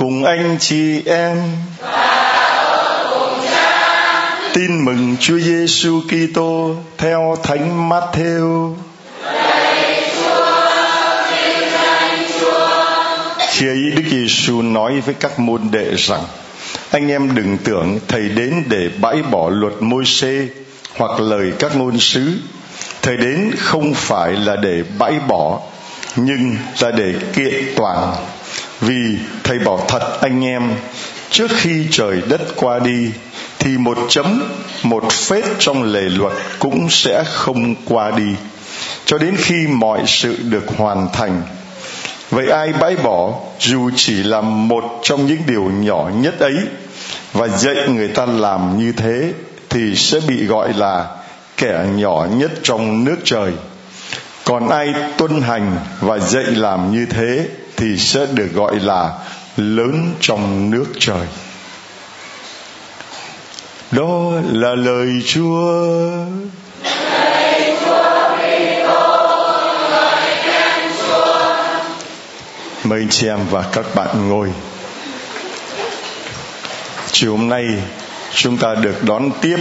Cùng anh chị em. Tin mừng Chúa Giêsu Kitô theo Thánh Matthew. Khi ấy Đức Giêsu nói với các môn đệ rằng: Anh em đừng tưởng thầy đến để bãi bỏ luật Môi-se hoặc lời các ngôn sứ. Thầy đến không phải là để bãi bỏ, nhưng là để kiện toàn vì thầy bảo thật anh em, trước khi trời đất qua đi, thì một chấm, một phết trong lề luật cũng sẽ không qua đi, cho đến khi mọi sự được hoàn thành. Vậy ai bãi bỏ, dù chỉ là một trong những điều nhỏ nhất ấy, và dạy người ta làm như thế, thì sẽ bị gọi là kẻ nhỏ nhất trong nước trời. Còn ai tuân hành và dạy làm như thế thì sẽ được gọi là lớn trong nước trời. Đó là lời chúa. Mời chị em và các bạn ngồi. Chiều hôm nay chúng ta được đón tiếp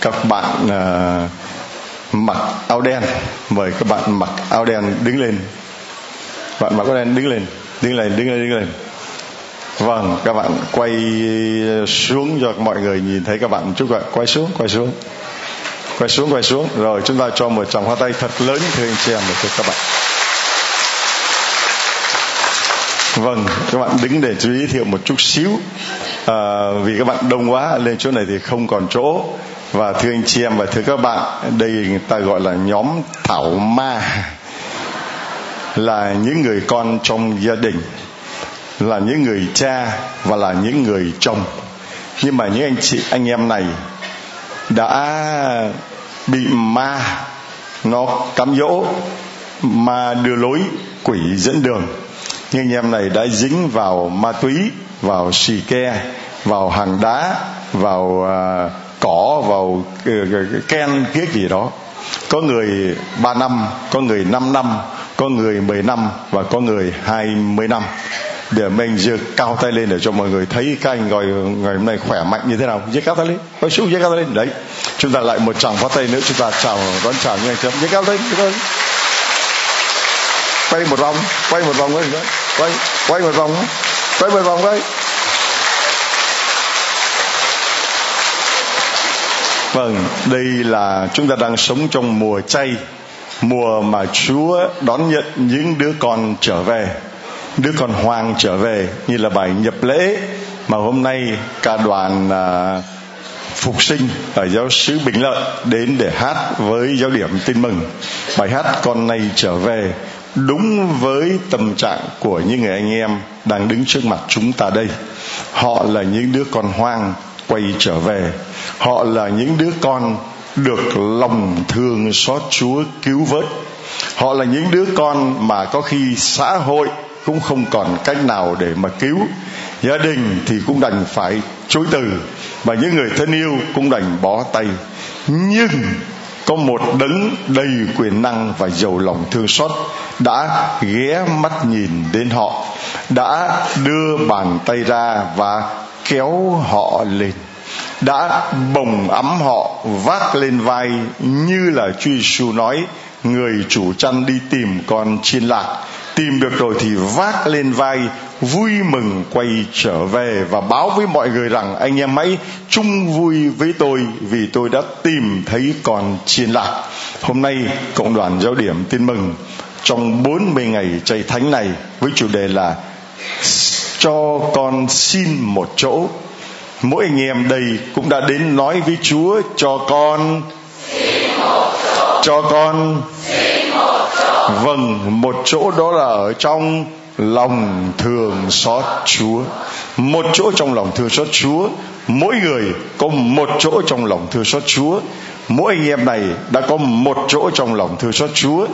các bạn uh, mặc áo đen. Mời các bạn mặc áo đen đứng lên bạn mặc có đen đứng lên đứng lên đứng lên đứng lên. Vâng các bạn quay xuống cho mọi người nhìn thấy các bạn. Chút ạ quay xuống quay xuống. Quay xuống quay xuống. Rồi chúng ta cho một tràng hoa tay thật lớn thưa anh chị em thưa các bạn. Vâng các bạn đứng để giới thiệu một chút xíu. À, vì các bạn đông quá lên chỗ này thì không còn chỗ. Và thưa anh chị em và thưa các bạn đây người ta gọi là nhóm thảo ma là những người con trong gia đình là những người cha và là những người chồng. Nhưng mà những anh chị anh em này đã bị ma nó cám dỗ ma đưa lối quỷ dẫn đường. Nhưng anh em này đã dính vào ma túy vào xì ke vào hàng đá vào uh, cỏ vào uh, ken kiết gì đó. Có người ba năm có người năm năm có người 10 năm và có người 20 năm. Để mình giơ cao tay lên để cho mọi người thấy các anh gọi ngày hôm nay khỏe mạnh như thế nào. Giơ cao tay lên. Quay xuống giơ cao tay lên. Đấy. Chúng ta lại một tràng phát tay nữa. Chúng ta chào, đón chào như anh chấm giơ cao tay lên quay một vòng, quay một vòng nữa quay quay một vòng. Quay một vòng đấy vâng đây là chúng ta đang sống trong mùa chay mùa mà Chúa đón nhận những đứa con trở về đứa con hoang trở về như là bài nhập lễ mà hôm nay cả đoàn à, phục sinh ở giáo sứ Bình Lợi đến để hát với giáo điểm tin mừng. Bài hát con này trở về đúng với tâm trạng của những người anh em đang đứng trước mặt chúng ta đây. Họ là những đứa con hoang quay trở về. Họ là những đứa con được lòng thương xót Chúa cứu vớt. Họ là những đứa con mà có khi xã hội cũng không còn cách nào để mà cứu. Gia đình thì cũng đành phải chối từ và những người thân yêu cũng đành bó tay. Nhưng có một đấng đầy quyền năng và giàu lòng thương xót đã ghé mắt nhìn đến họ, đã đưa bàn tay ra và kéo họ lên đã bồng ấm họ, vác lên vai như là Chúa Giêsu nói, người chủ chăn đi tìm con chiên lạc. Tìm được rồi thì vác lên vai, vui mừng quay trở về và báo với mọi người rằng, anh em hãy chung vui với tôi vì tôi đã tìm thấy con chiên lạc. Hôm nay, cộng đoàn giáo điểm tin mừng, trong 40 ngày chay thánh này với chủ đề là cho con xin một chỗ mỗi anh em đây cũng đã đến nói với Chúa, cho con cho con. Vâng một chỗ đó là ở trong lòng thường xót Chúa. Một chỗ trong lòng thương xót Chúa. Mỗi người có một chỗ trong lòng thương xót Chúa. Mỗi anh em này đã có một chỗ trong lòng thương xót Chúa.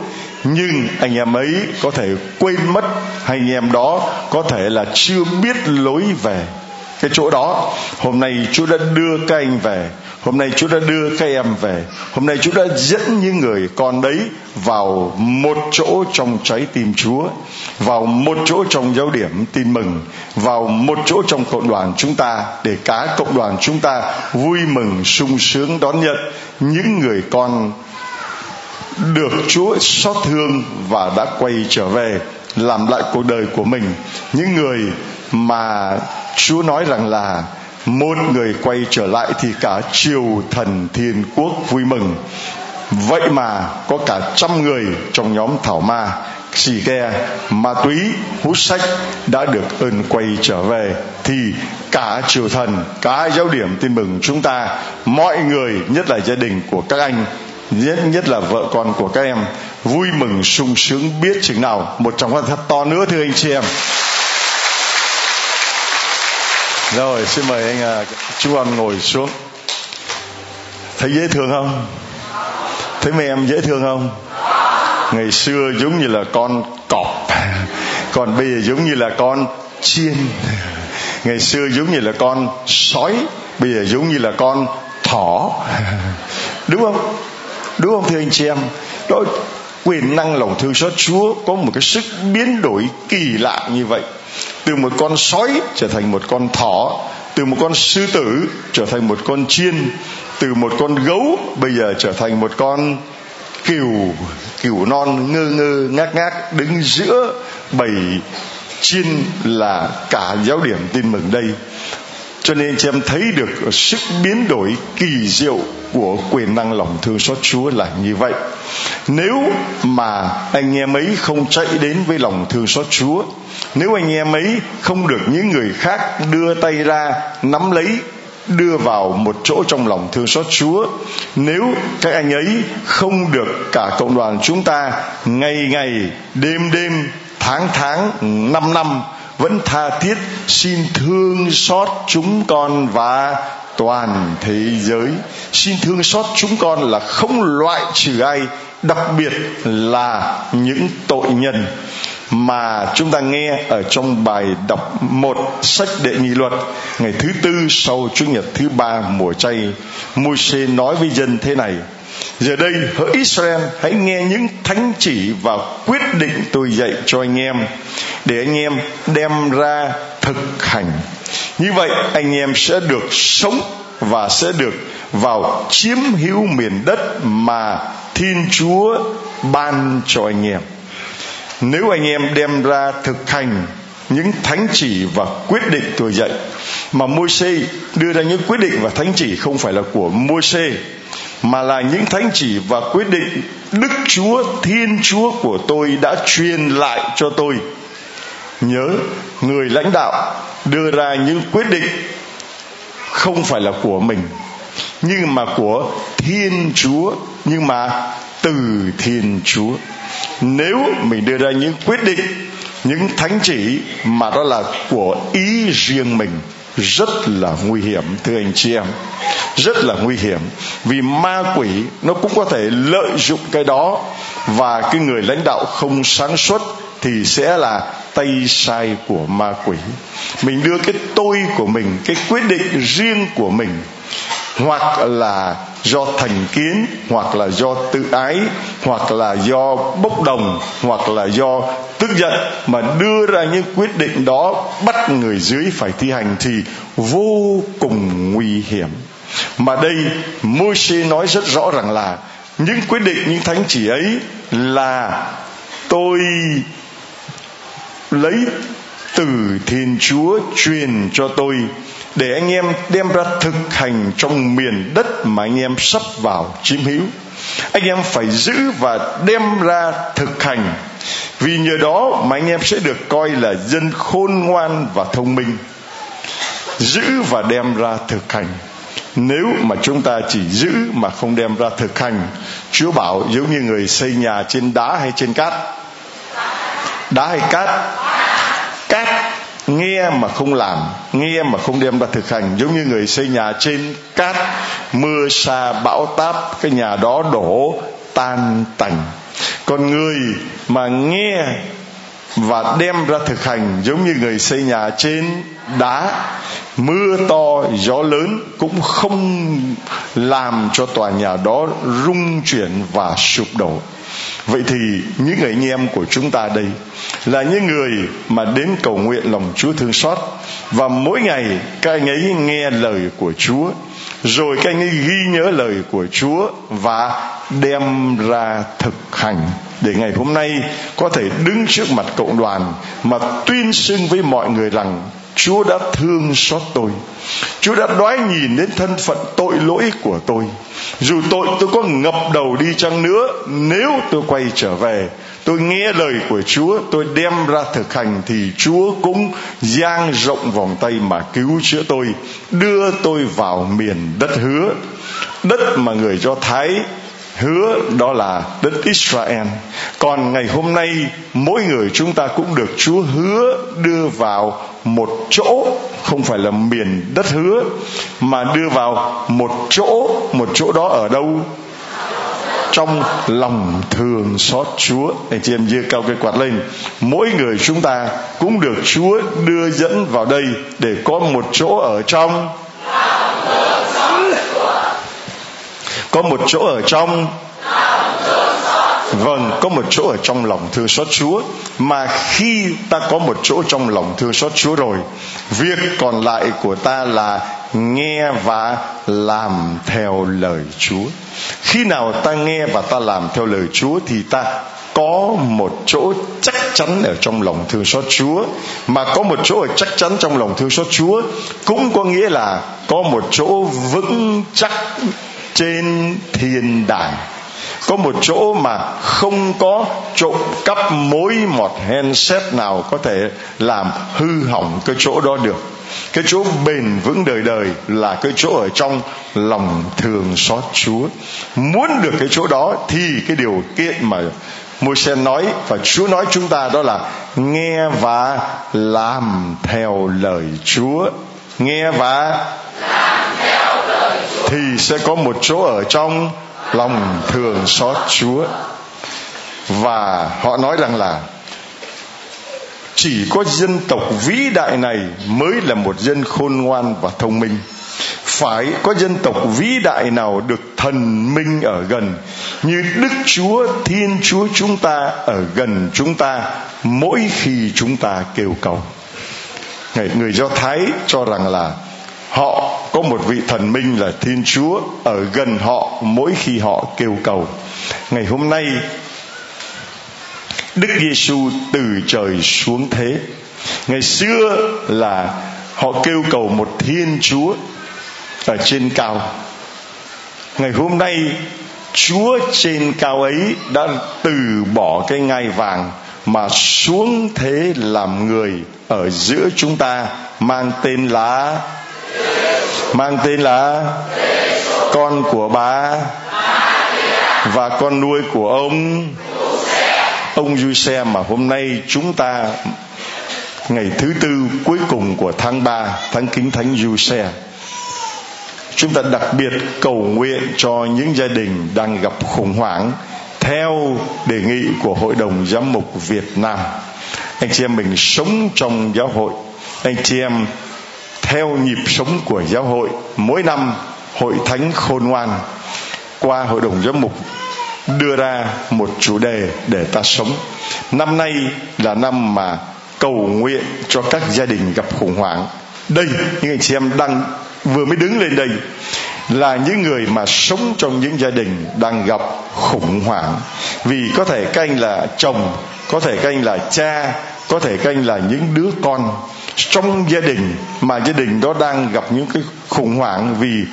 Nhưng anh em ấy có thể quên mất hay anh em đó có thể là chưa biết lối về cái chỗ đó, hôm nay chúa đã đưa các anh về. Hôm nay chúa đã đưa các em về. Hôm nay chúa đã dẫn những người con đấy vào một chỗ trong trái tim chúa, vào một chỗ trong giáo điểm tin mừng, vào một chỗ trong cộng đoàn chúng ta để cả cộng đoàn chúng ta vui mừng, sung sướng đón nhận những người con được Chúa xót thương và đã quay trở về, làm lại cuộc đời của mình. Những người mà Chúa nói rằng là một người quay trở lại thì cả triều thần thiên quốc vui mừng. Vậy mà có cả trăm người trong nhóm thảo ma, xì ghe, ma túy, hút sách đã được ơn quay trở về thì cả triều thần, cả giáo điểm tin mừng chúng ta. Mọi người, nhất là gia đình của các anh, nhất nhất là vợ con của các em, vui mừng sung sướng biết chừng nào. Một trong các thật to nữa, thưa anh chị em rồi xin mời anh à, chú anh ngồi xuống. Thấy dễ thương không? Thấy mấy em dễ thương không? Ngày xưa giống như là con cọp còn bây giờ giống như là con chiên. Ngày xưa giống như là con sói bây giờ giống như là con thỏ. Đúng không? Đúng không thưa anh chị em? Đó quyền năng lòng thương xót Chúa có một cái sức biến đổi kỳ lạ như vậy từ một con sói trở thành một con thỏ, từ một con sư tử trở thành một con chiên, từ một con gấu bây giờ trở thành một con cừu cừu non ngơ ngơ ngác ngác đứng giữa bầy chiên là cả giáo điểm tin mừng đây cho nên chị em thấy được sức biến đổi kỳ diệu của quyền năng lòng thương xót Chúa là như vậy. Nếu mà anh em ấy không chạy đến với lòng thương xót Chúa, nếu anh em ấy không được những người khác đưa tay ra nắm lấy đưa vào một chỗ trong lòng thương xót Chúa. Nếu các anh ấy không được cả cộng đoàn chúng ta ngày ngày, đêm đêm, tháng tháng, năm năm vẫn tha thiết xin thương xót chúng con và toàn thế giới. Xin thương xót chúng con là không loại trừ ai, đặc biệt là những tội nhân. Mà chúng ta nghe ở trong bài đọc một sách đệ nhị luật, ngày thứ tư sau chủ nhật thứ ba mùa chay, Môi-se nói với dân thế này, giờ đây, hỡi Israel, hãy nghe những thánh chỉ và quyết định tôi dạy cho anh em để anh em đem ra thực hành. Như vậy, anh em sẽ được sống và sẽ được vào chiếm hữu miền đất mà thiên chúa ban cho anh em. Nếu anh em đem ra thực hành những thánh chỉ và quyết định tôi dạy, mà môi xe đưa ra những quyết định và thánh chỉ không phải là của môi xe mà là những thánh chỉ và quyết định đức chúa, thiên chúa của tôi đã truyền lại cho tôi nhớ, người lãnh đạo đưa ra những quyết định không phải là của mình, nhưng mà của thiên chúa, nhưng mà từ thiên chúa. Nếu mình đưa ra những quyết định, những thánh chỉ mà đó là của ý riêng mình, rất là nguy hiểm, thưa anh chị em. Rất là nguy hiểm, vì ma quỷ nó cũng có thể lợi dụng cái đó, và cái người lãnh đạo không sáng suốt thì sẽ là tay sai của ma quỷ. Mình đưa cái tôi của mình, cái quyết định riêng của mình, hoặc là do thành kiến, hoặc là do tự ái, hoặc là do bốc đồng, hoặc là do tức giận, mà đưa ra những quyết định đó bắt người dưới phải thi hành thì vô cùng nguy hiểm. Mà đây, Môi-se nói rất rõ rằng là những quyết định, những thánh chỉ ấy là tôi lấy từ thiên chúa truyền cho tôi, để anh em đem ra thực hành trong miền đất mà anh em sắp vào chiếm hữu. Anh em phải giữ và đem ra thực hành. Vì nhờ đó mà anh em sẽ được coi là dân khôn ngoan và thông minh. Giữ và đem ra thực hành. Nếu mà chúng ta chỉ giữ mà không đem ra thực hành, chúa bảo giống như người xây nhà trên đá hay trên cát. Đá hay cát? Cát nghe mà không làm, nghe mà không đem ra thực hành. Giống như người xây nhà trên cát, mưa sa bão táp, cái nhà đó đổ tan tành. Còn người mà nghe và đem ra thực hành, giống như người xây nhà trên đá, mưa to, gió lớn, cũng không làm cho tòa nhà đó rung chuyển và sụp đổ vậy thì những người anh em của chúng ta đây là những người mà đến cầu nguyện lòng chúa thương xót. Và mỗi ngày, các anh ấy nghe lời của chúa, rồi các anh ấy ghi nhớ lời của chúa và đem ra thực hành để ngày hôm nay có thể đứng trước mặt cộng đoàn mà tuyên xưng với mọi người rằng Chúa đã thương xót tôi. Chúa đã đoái nhìn đến thân phận tội lỗi của tôi. Dù tội tôi có ngập đầu đi chăng nữa, Nếu tôi quay trở về, Tôi nghe lời của Chúa, Tôi đem ra thực hành Thì Chúa cũng giang rộng vòng tay mà cứu chữa tôi, Đưa tôi vào miền đất hứa. Đất mà người Do Thái hứa đó là đất Israel. Còn ngày hôm nay, mỗi người chúng ta cũng được Chúa hứa đưa vào một chỗ, không phải là miền đất hứa, mà đưa vào một chỗ một chỗ đó ở đâu? Trong lòng thường xót Chúa. Anh chị em giơ cao cái quạt lên. Mỗi người chúng ta cũng được Chúa đưa dẫn vào đây để có một chỗ ở trong. Có một chỗ ở trong vâng có một chỗ ở trong lòng thương xót chúa, mà khi ta có một chỗ trong lòng thương xót chúa rồi, việc còn lại của ta là nghe và làm theo lời chúa. Khi nào ta nghe và ta làm theo lời chúa thì ta có một chỗ chắc chắn ở trong lòng thương xót Chúa. Mà có một chỗ ở chắc chắn trong lòng thương xót Chúa cũng có nghĩa là có một chỗ vững chắc trên thiên đàng có một chỗ mà không có trộm cắp mối mọt hen xét nào có thể làm hư hỏng cái chỗ đó được. Cái chỗ bền vững đời đời là cái chỗ ở trong lòng thường xót Chúa. Muốn được cái chỗ đó thì cái điều kiện mà Môi-se nói và Chúa nói chúng ta đó là nghe và làm theo lời Chúa. Nghe và làm theo lời Chúa. thì sẽ có một chỗ ở trong lòng thường xót Chúa. Và họ nói rằng là chỉ có dân tộc vĩ đại này mới là một dân khôn ngoan và thông minh. Phải có dân tộc vĩ đại nào được thần minh ở gần, như đức chúa, thiên chúa chúng ta ở gần chúng ta mỗi khi chúng ta kêu cầu. Người do thái cho rằng là họ có một vị thần minh là thiên chúa ở gần họ mỗi khi họ kêu cầu. Ngày hôm nay, đức giêsu từ trời xuống thế. Ngày xưa là họ kêu cầu một thiên chúa ở trên cao. Ngày hôm nay, chúa trên cao ấy đã từ bỏ cái ngai vàng mà xuống thế làm người ở giữa chúng ta, mang tên là mang tên là con của bà và con nuôi của ông. Ông Giuse mà hôm nay chúng ta ngày thứ tư cuối cùng của tháng 3 tháng kính thánh Giuse chúng ta đặc biệt cầu nguyện cho những gia đình đang gặp khủng hoảng theo đề nghị của hội đồng giám mục Việt Nam. Anh chị em mình sống trong giáo hội. Anh chị em theo nhịp sống của giáo hội, mỗi năm hội thánh khôn ngoan qua hội đồng giám mục đưa ra một chủ đề để ta sống. Năm nay là năm mà cầu nguyện cho các gia đình gặp khủng hoảng. Đây, những anh chị em đang vừa mới đứng lên đây, là những người mà sống trong những gia đình đang gặp khủng hoảng. Vì có thể các anh là chồng, có thể các anh là cha, có thể các anh là những đứa con trong gia đình, mà gia đình đó đang gặp những cái khủng hoảng vì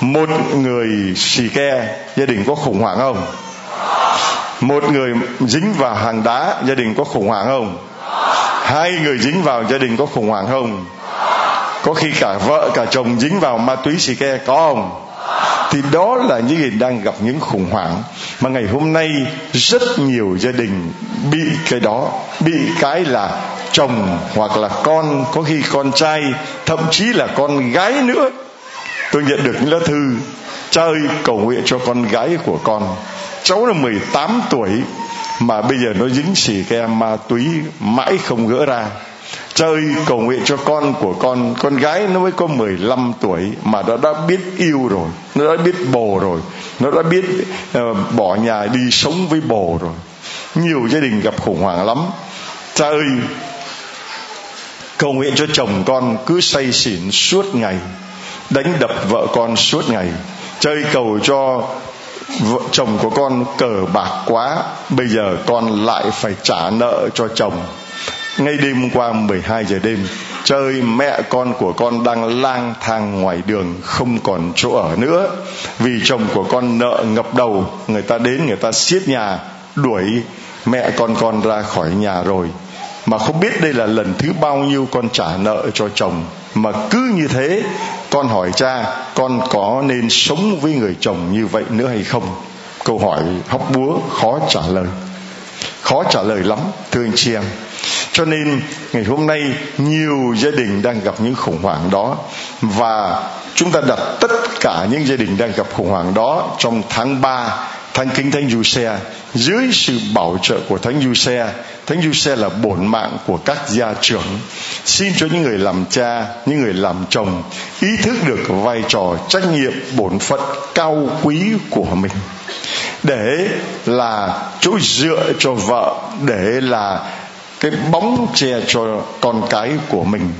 một người xì ke, gia đình có khủng hoảng không? Một người dính vào hàng đá, gia đình có khủng hoảng không? Hai người dính vào, gia đình có khủng hoảng không? Có khi cả vợ, cả chồng dính vào ma túy xì ke, có không? Thì đó là những người đang gặp những khủng hoảng. Mà ngày hôm nay, rất nhiều gia đình bị cái đó, bị cái là chồng hoặc là con có khi con trai thậm chí là con gái nữa. Tôi nhận được những lá thư cha ơi cầu nguyện cho con gái của con. Cháu là 18 tuổi mà bây giờ nó dính xì ke ma túy mãi không gỡ ra. Cha ơi cầu nguyện cho con của con Con gái nó mới có 15 tuổi Mà nó đã biết yêu rồi Nó đã biết bồ rồi Nó đã biết uh, bỏ nhà đi sống với bồ rồi. Nhiều gia đình gặp khủng hoảng lắm. Cha ơi Cầu nguyện cho chồng con cứ say xỉn suốt ngày, Đánh đập vợ con suốt ngày, Chơi cầu cho vợ, chồng của con cờ bạc quá, Bây giờ con lại phải trả nợ cho chồng. Ngay đêm qua 12 giờ đêm chơi mẹ con của con đang lang thang ngoài đường, không còn chỗ ở nữa. Vì chồng của con nợ ngập đầu, người ta đến người ta xiết nhà, đuổi mẹ con con ra khỏi nhà rồi mà không biết đây là lần thứ bao nhiêu con trả nợ cho chồng. Mà cứ như thế, con hỏi cha, con có nên sống với người chồng như vậy nữa hay không? Câu hỏi hóc búa khó trả lời. Khó trả lời lắm, thưa anh chị em. Cho nên, ngày hôm nay, nhiều gia đình đang gặp những khủng hoảng đó. Và chúng ta đặt tất cả những gia đình đang gặp khủng hoảng đó trong tháng 3 Thánh kính Thánh Du Xe dưới sự bảo trợ của Thánh Du Xe Thánh Du Xe là bổn mạng của các gia trưởng. Xin cho những người làm cha, những người làm chồng ý thức được vai trò, trách nhiệm, bổn phận cao quý của mình. Để là chỗ dựa cho vợ, để là cái bóng che cho con cái của mình.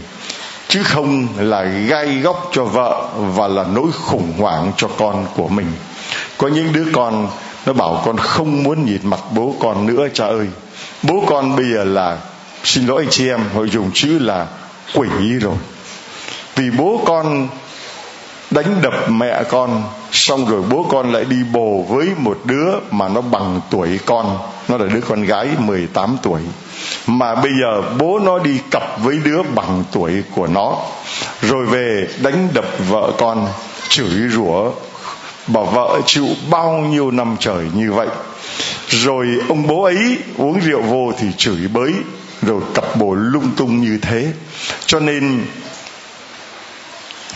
Chứ không là gai góc cho vợ và là nỗi khủng hoảng cho con của mình. Có những đứa con nó bảo con không muốn nhìn mặt bố con nữa, cha ơi. Bố con bây giờ là, xin lỗi anh chị em hội dùng chữ là quỷ rồi. Vì bố con đánh đập mẹ con, xong rồi bố con lại đi bồ với một đứa mà nó bằng tuổi con. Nó là đứa con gái 18 tuổi. Mà bây giờ bố nó đi cặp với đứa bằng tuổi của nó. Rồi về đánh đập vợ con, chửi rủa bà vợ chịu bao nhiêu năm trời như vậy? Rồi ông bố ấy uống rượu vô thì chửi bới, rồi cặp bồ lung tung như thế. Cho nên,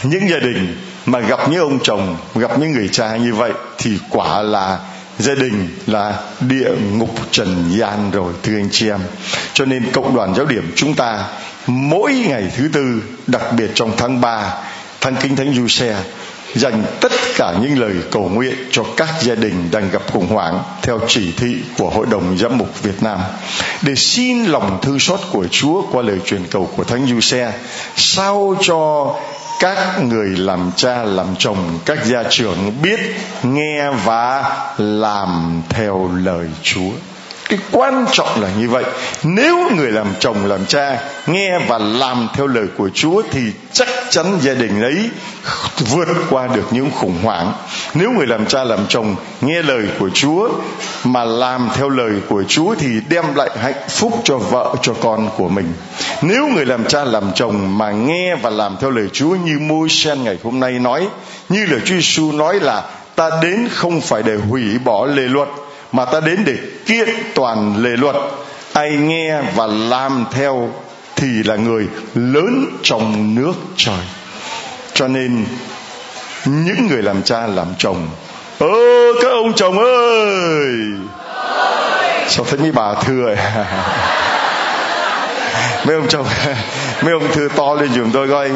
những gia đình mà gặp những ông chồng, gặp những người cha như vậy thì quả là gia đình là địa ngục trần gian rồi, thưa anh chị em. Cho nên cộng đoàn giáo điểm chúng ta mỗi ngày thứ tư, đặc biệt trong tháng 3 tháng kinh thánh du xe dành tất cả những lời cầu nguyện cho các gia đình đang gặp khủng hoảng theo chỉ thị của Hội đồng Giám mục Việt Nam. Để xin lòng thương xót của Chúa qua lời truyền cầu của Thánh Du Xe sao cho các người làm cha, làm chồng, các gia trưởng biết, nghe và làm theo lời chúa cái quan trọng là như vậy. Nếu người làm chồng, làm cha nghe và làm theo lời của chúa thì chắc chắn gia đình ấy vượt qua được những khủng hoảng. Nếu người làm cha, làm chồng nghe lời của chúa mà làm theo lời của chúa thì đem lại hạnh phúc cho vợ, cho con của mình. Nếu người làm cha, làm chồng mà nghe và làm theo lời chúa như môi sen ngày hôm nay nói, như lời chúa giêsu nói là ta đến không phải để hủy bỏ lề luật mà ta đến để kiện toàn lề luật. Ai nghe và làm theo thì là người lớn trong nước trời. Cho nên, những người làm cha, làm chồng, ơ, các ông chồng ơi! Sao thấy mấy bà thưa mấy ông chồng, mấy ông thưa to lên giùm tôi coi.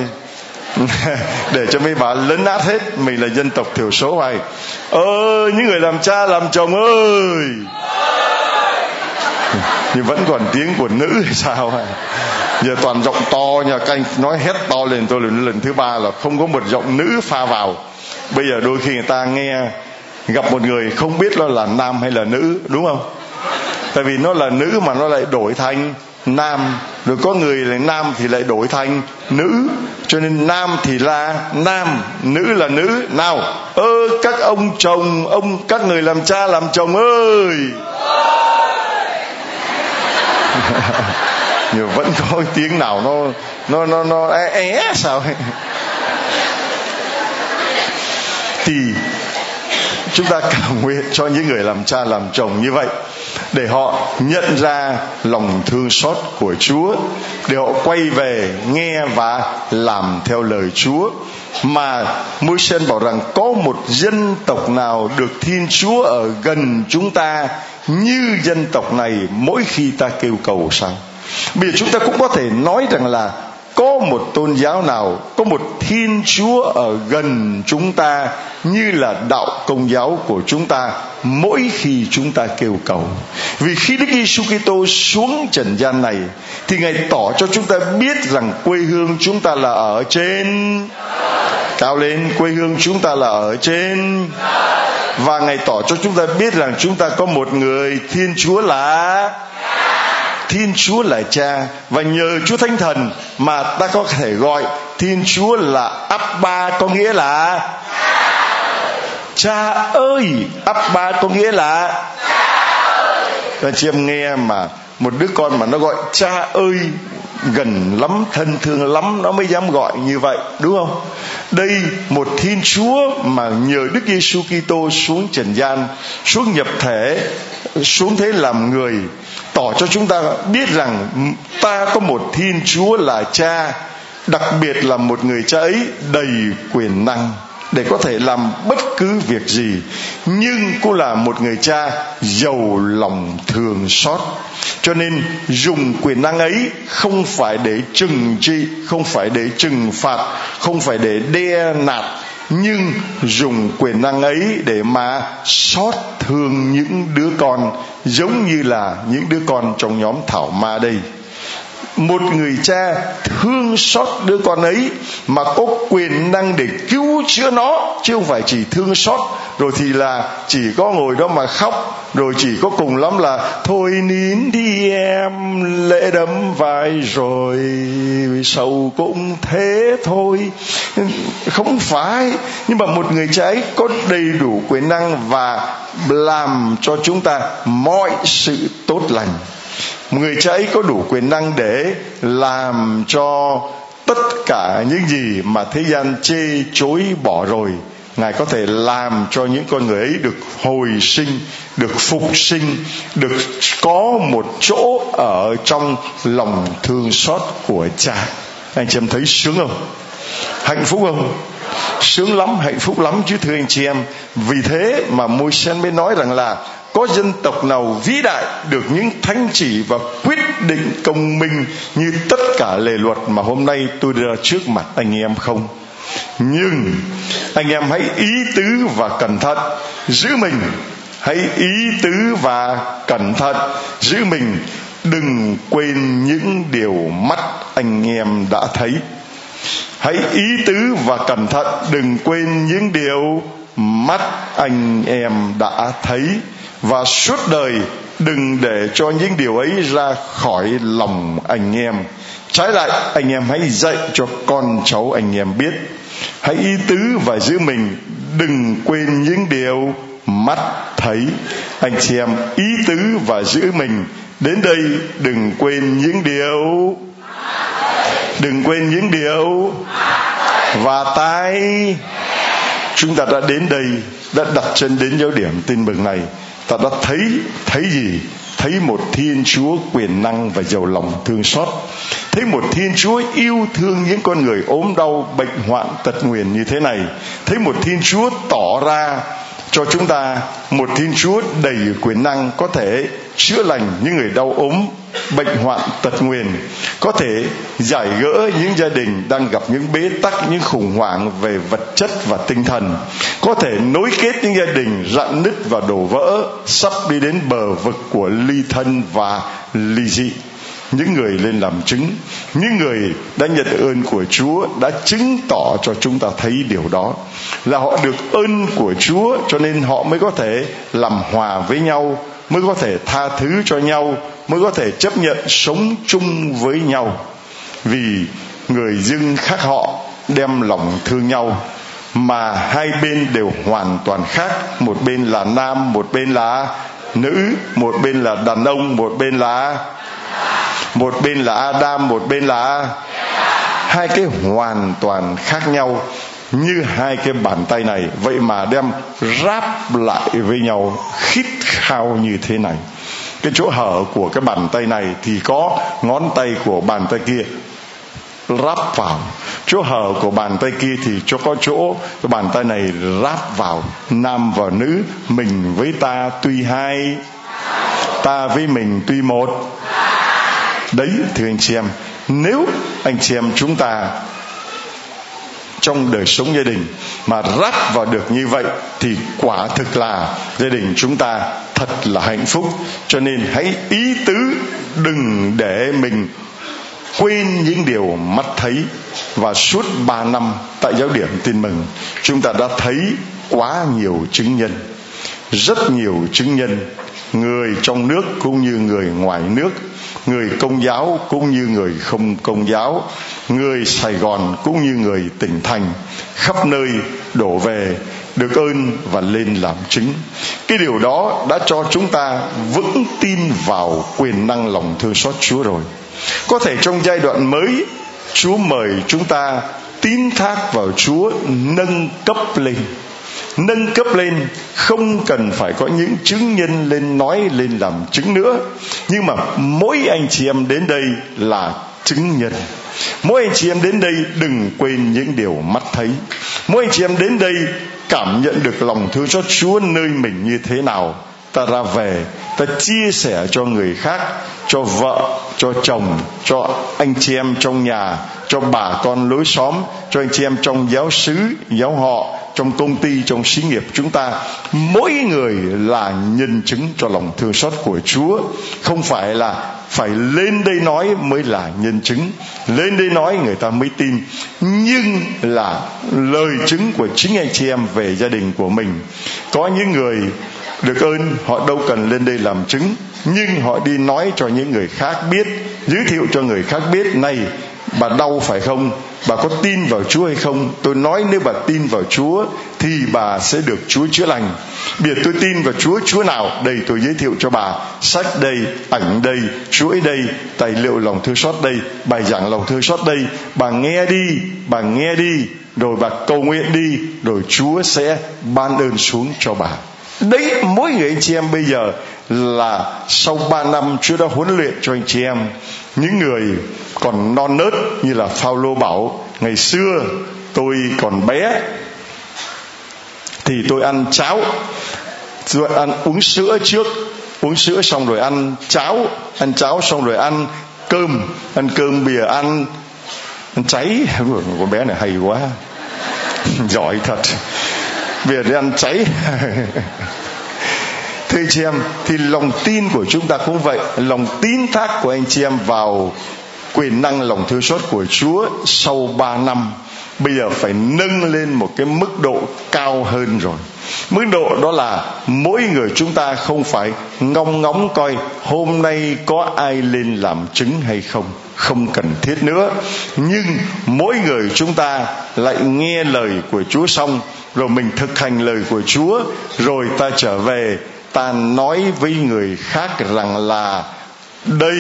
để cho mấy bà lấn át hết, mình là dân tộc thiểu số này ơ, những người làm cha làm chồng ơi! Nhưng vẫn còn tiếng của nữ hay sao à? giờ toàn giọng to nha canh nói hét to lên tôi lần lần thứ ba là không có một giọng nữ pha vào. Bây giờ đôi khi người ta nghe, gặp một người không biết nó là nam hay là nữ, đúng không? Tại vì nó là nữ mà nó lại đổi thành nam rồi có người là nam thì lại đổi thành nữ. Cho nên nam thì là nam nữ là nữ. Nào ơ các ông chồng ông các người làm cha làm chồng ơi! Nhưng vẫn có tiếng nào nó nó nó nó é, é sao? Ấy. thì chúng ta cầu nguyện cho những người làm cha làm chồng như vậy để họ nhận ra lòng thương xót của Chúa, để họ quay về nghe và làm theo lời Chúa. Mà môi sen bảo rằng có một dân tộc nào được Thiên Chúa ở gần chúng ta như dân tộc này mỗi khi ta kêu cầu sao? Bây giờ chúng ta cũng có thể nói rằng là có một tôn giáo nào, có một thiên chúa ở gần chúng ta như là đạo công giáo của chúng ta, mỗi khi chúng ta kêu cầu. Vì khi Đức Giêsu Kitô xuống trần gian này, thì ngài tỏ cho chúng ta biết rằng quê hương chúng ta là ở trên. Cao lên, quê hương chúng ta là ở trên. Và ngài tỏ cho chúng ta biết rằng chúng ta có một người thiên chúa là Thiên Chúa là Cha, và nhờ Chúa Thánh Thần mà ta có thể gọi Thiên Chúa là Abba có nghĩa là Cha ơi. Abba có nghĩa là Cha chị em nghe mà một đứa con mà nó gọi cha ơi, gần lắm, thân thương lắm, nó mới dám gọi như vậy, đúng không? Đây một thiên chúa mà nhờ đức giêsu kitô xuống trần gian, xuống nhập thể, xuống thế làm người tỏ cho chúng ta biết rằng ta có một thiên chúa là cha, đặc biệt là một người cha ấy đầy quyền năng để có thể làm bất cứ việc gì, nhưng cũng là một người cha giàu lòng thường xót. Cho nên dùng quyền năng ấy không phải để trừng trị, không phải để trừng phạt, không phải để đe nạt nhưng dùng quyền năng ấy để mà xót thương những đứa con, giống như là những đứa con trong nhóm thảo ma đây. Một người cha thương xót đứa con ấy mà có quyền năng để cứu chữa nó, chứ không phải chỉ thương xót, rồi thì là chỉ có ngồi đó mà khóc rồi chỉ có cùng lắm là, thôi nín đi em lệ đấm vai rồi sầu cũng thế thôi. Không phải, nhưng mà một người cha ấy có đầy đủ quyền năng và làm cho chúng ta mọi sự tốt lành. Người cha ấy có đủ quyền năng để làm cho tất cả những gì mà thế gian chê chối bỏ rồi, ngài có thể làm cho những con người ấy được hồi sinh được phục sinh, được có một chỗ ở trong lòng thương xót của cha. Anh chị em thấy sướng không? Hạnh phúc không? Sướng lắm, hạnh phúc lắm chứ, thưa anh chị em. Vì thế mà môi sen mới nói rằng là có dân tộc nào vĩ đại được những thánh chỉ và quyết định công minh như tất cả lề luật mà hôm nay tôi đưa trước mặt anh em không? Nhưng anh em hãy ý tứ và cẩn thận, giữ mình hãy ý tứ và cẩn thận. Giữ mình. Đừng quên những điều mắt anh em đã thấy. Hãy ý tứ và cẩn thận. Đừng quên những điều mắt anh em đã thấy. Và suốt đời, đừng để cho những điều ấy ra khỏi lòng anh em. Trái lại, anh em hãy dạy cho con cháu anh em biết. Hãy ý tứ và giữ mình. Đừng quên những điều mắt thấy. Anh chị em, ý tứ và giữ mình. Đến đây đừng quên những điều. Đừng quên những điều. Và tai. Chúng ta đã đến đây, đã đặt chân đến giáo điểm tin mừng này. Ta đã thấy thấy gì? Thấy một thiên chúa quyền năng và giàu lòng thương xót. Thấy một thiên chúa yêu thương những con người ốm đau, bệnh hoạn, tật nguyền như thế này. Thấy một thiên chúa tỏ ra cho chúng ta một thiên chúa đầy quyền năng có thể chữa lành những người đau ốm, bệnh hoạn tật nguyền, có thể giải gỡ những gia đình đang gặp những bế tắc, những khủng hoảng về vật chất và tinh thần, có thể nối kết những gia đình rạn nứt và đổ vỡ, sắp đi đến bờ vực của ly thân và ly dị những người lên làm chứng, những người đã nhận ơn của chúa đã chứng tỏ cho chúng ta thấy điều đó. Là họ được ơn của chúa cho nên họ mới có thể làm hòa với nhau, mới có thể tha thứ cho nhau, mới có thể chấp nhận sống chung với nhau. Vì người dưng khác họ đem lòng thương nhau, mà hai bên đều hoàn toàn khác. Một bên là nam, một bên là nữ, một bên là đàn ông, một bên là một bên là adam, một bên là hai cái hoàn toàn khác nhau như hai cái bàn tay này. Vậy mà đem ráp lại với nhau, khít khao như thế này. Cái chỗ hở của cái bàn tay này thì có ngón tay của bàn tay kia ráp vào. Chỗ hở của bàn tay kia thì cho có chỗ cái bàn tay này ráp vào. Nam và nữ, mình với ta tuy hai, ta với mình tuy một đấy, thưa anh chị em, nếu anh chị em chúng ta trong đời sống gia đình mà ráp vào được như vậy thì quả thực là gia đình chúng ta thật là hạnh phúc. Cho nên hãy ý tứ đừng để mình quên những điều mắt thấy và suốt ba năm tại giáo điểm tin mừng. Chúng ta đã thấy quá nhiều chứng nhân, rất nhiều chứng nhân, người trong nước cũng như người ngoài nước người công giáo cũng như người không công giáo. Người sài gòn cũng như người tỉnh thành. Khắp nơi đổ về, được ơn và lên làm chứng. Cái điều đó đã cho chúng ta vững tin vào quyền năng lòng thương xót chúa rồi. Có thể trong giai đoạn mới, chúa mời chúng ta tín thác vào chúa, nâng cấp lên nâng cấp lên, không cần phải có những chứng nhân lên nói, lên làm chứng nữa. Nhưng mà mỗi anh chị em đến đây là chứng nhân. Mỗi anh chị em đến đây đừng quên những điều mắt thấy. Mỗi anh chị em đến đây cảm nhận được lòng thương cho chúa nơi mình như thế nào. Ta ra về, ta chia sẻ cho người khác, cho vợ, cho chồng, cho anh chị em trong nhà, cho bà con lối xóm, cho anh chị em trong giáo xứ giáo họ trong công ty, trong xí nghiệp chúng ta, mỗi người là nhân chứng cho lòng thương xót của chúa. Không phải là phải lên đây nói mới là nhân chứng. Lên đây nói người ta mới tin. Nhưng là lời chứng của chính anh chị em về gia đình của mình. Có những người được ơn, họ đâu cần lên đây làm chứng. Nhưng họ đi nói cho những người khác biết, giới thiệu cho người khác biết, này bà đau phải không? Bà có tin vào chúa hay không? Tôi nói nếu bà tin vào chúa thì bà sẽ được chúa chữa lành. Biệt tôi tin vào chúa chúa nào? Đây tôi giới thiệu cho bà. Sách đây, ảnh đây, chuỗi đây, tài liệu lòng thương xót đây, bài giảng lòng thương xót đây. Bà nghe đi, bà nghe đi, rồi bà cầu nguyện đi, rồi chúa sẽ ban ơn xuống cho bà. Đấy, mỗi người anh chị em bây giờ là sau 3 năm Chúa đã huấn luyện cho anh chị em, những người còn non nớt như là Phaolô bảo, ngày xưa tôi còn bé thì tôi ăn cháo rồi ăn uống sữa trước, uống sữa xong rồi ăn cháo ăn cháo xong rồi ăn cơm ăn cơm bìa ăn ăn cháy. Con bé này hay quá, giỏi thật. Bìa đi ăn cháy. Thưa chị em, thì lòng tin của chúng ta cũng vậy, lòng tin thác của anh chị em vào quyền năng lòng thương xót của Chúa sau 3 năm, bây giờ phải nâng lên một cái mức độ cao hơn rồi. Mức độ đó là mỗi người chúng ta không phải ngóng ngóng coi hôm nay có ai lên làm chứng hay không. Không cần thiết nữa. Nhưng mỗi người chúng ta lại nghe lời của chúa xong, rồi mình thực hành lời của chúa, rồi ta trở về, ta nói với người khác rằng là đây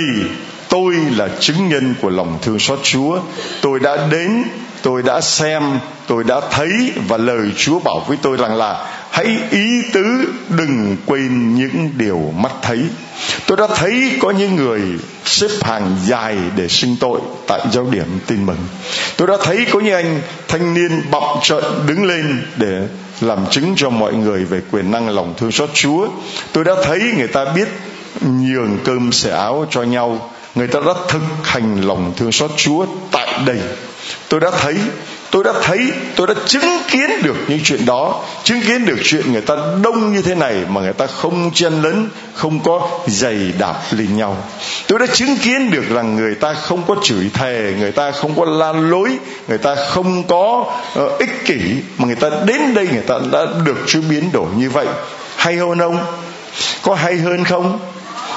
tôi là chứng nhân của lòng thương xót chúa. Tôi đã đến, tôi đã xem, tôi đã thấy và lời chúa bảo với tôi rằng là hãy ý tứ đừng quên những điều mắt thấy. Tôi đã thấy có những người xếp hàng dài để xưng tội tại giáo điểm tin mừng. Tôi đã thấy có những anh thanh niên bậm trợn đứng lên để làm chứng cho mọi người về quyền năng lòng thương xót chúa. Tôi đã thấy người ta biết nhường cơm xẻ áo cho nhau người ta đã thực hành lòng thương xót chúa tại đây. Tôi đã thấy tôi đã thấy tôi đã chứng kiến được những chuyện đó. Chứng kiến được chuyện người ta đông như thế này mà người ta không chen lấn không có giày đạp lên nhau. Tôi đã chứng kiến được rằng người ta không có chửi thề người ta không có lan lối người ta không có uh, ích kỷ mà người ta đến đây người ta đã được chúa biến đổi như vậy. Hay hơn không? Có hay hơn không?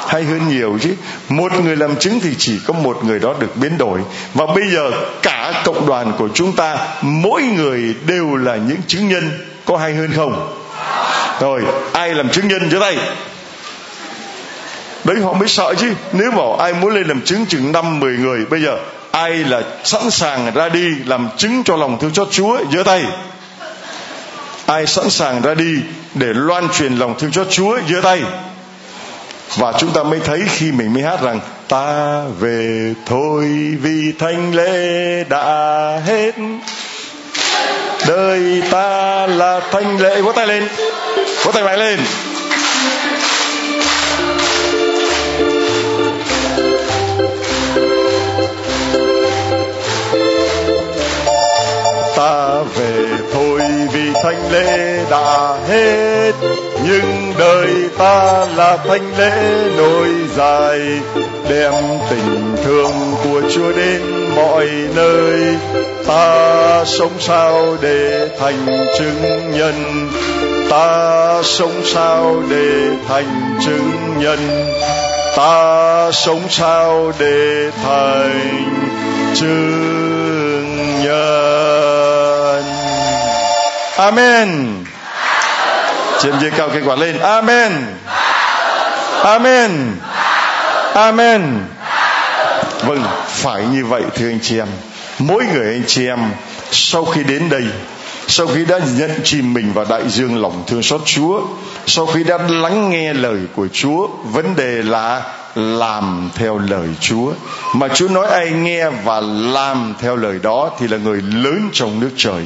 Hay hơn nhiều chứ. Một người làm chứng thì chỉ có một người đó được biến đổi. Và bây giờ cả cộng đoàn của chúng ta, mỗi người đều là những chứng nhân. Có hay hơn không? Rồi, ai làm chứng nhân giơ tay? Đấy, họ mới sợ chứ. Nếu bảo ai muốn lên làm chứng chừng năm, mười người, bây giờ ai là sẵn sàng ra đi làm chứng cho lòng thương xót Chúa giơ tay? Ai sẵn sàng ra đi để loan truyền lòng thương xót Chúa giơ tay? Và chúng ta mới thấy khi mình mới hát rằng, ta về thôi vì thanh lễ đã hết. Đời ta là thanh lễ. Vỗ tay lên, vỗ tay mạnh lên. Thanh lễ đã hết, nhưng đời ta là thanh lễ nối dài. Đem tình thương của chúa đến mọi nơi, ta sống sao để thành chứng nhân? Ta sống sao để thành chứng nhân? Ta sống sao để thành chứng nhân? Amen. Trên dưới cao cái quả lên amen. Amen. Amen. Vâng phải như vậy thưa anh chị em. Mỗi người anh chị em sau khi đến đây sau khi đã nhận chìm mình vào đại dương lòng thương xót Chúa, sau khi đã lắng nghe lời của Chúa, vấn đề là làm theo lời Chúa. Mà Chúa nói, ai nghe và làm theo lời đó thì là người lớn trong nước trời.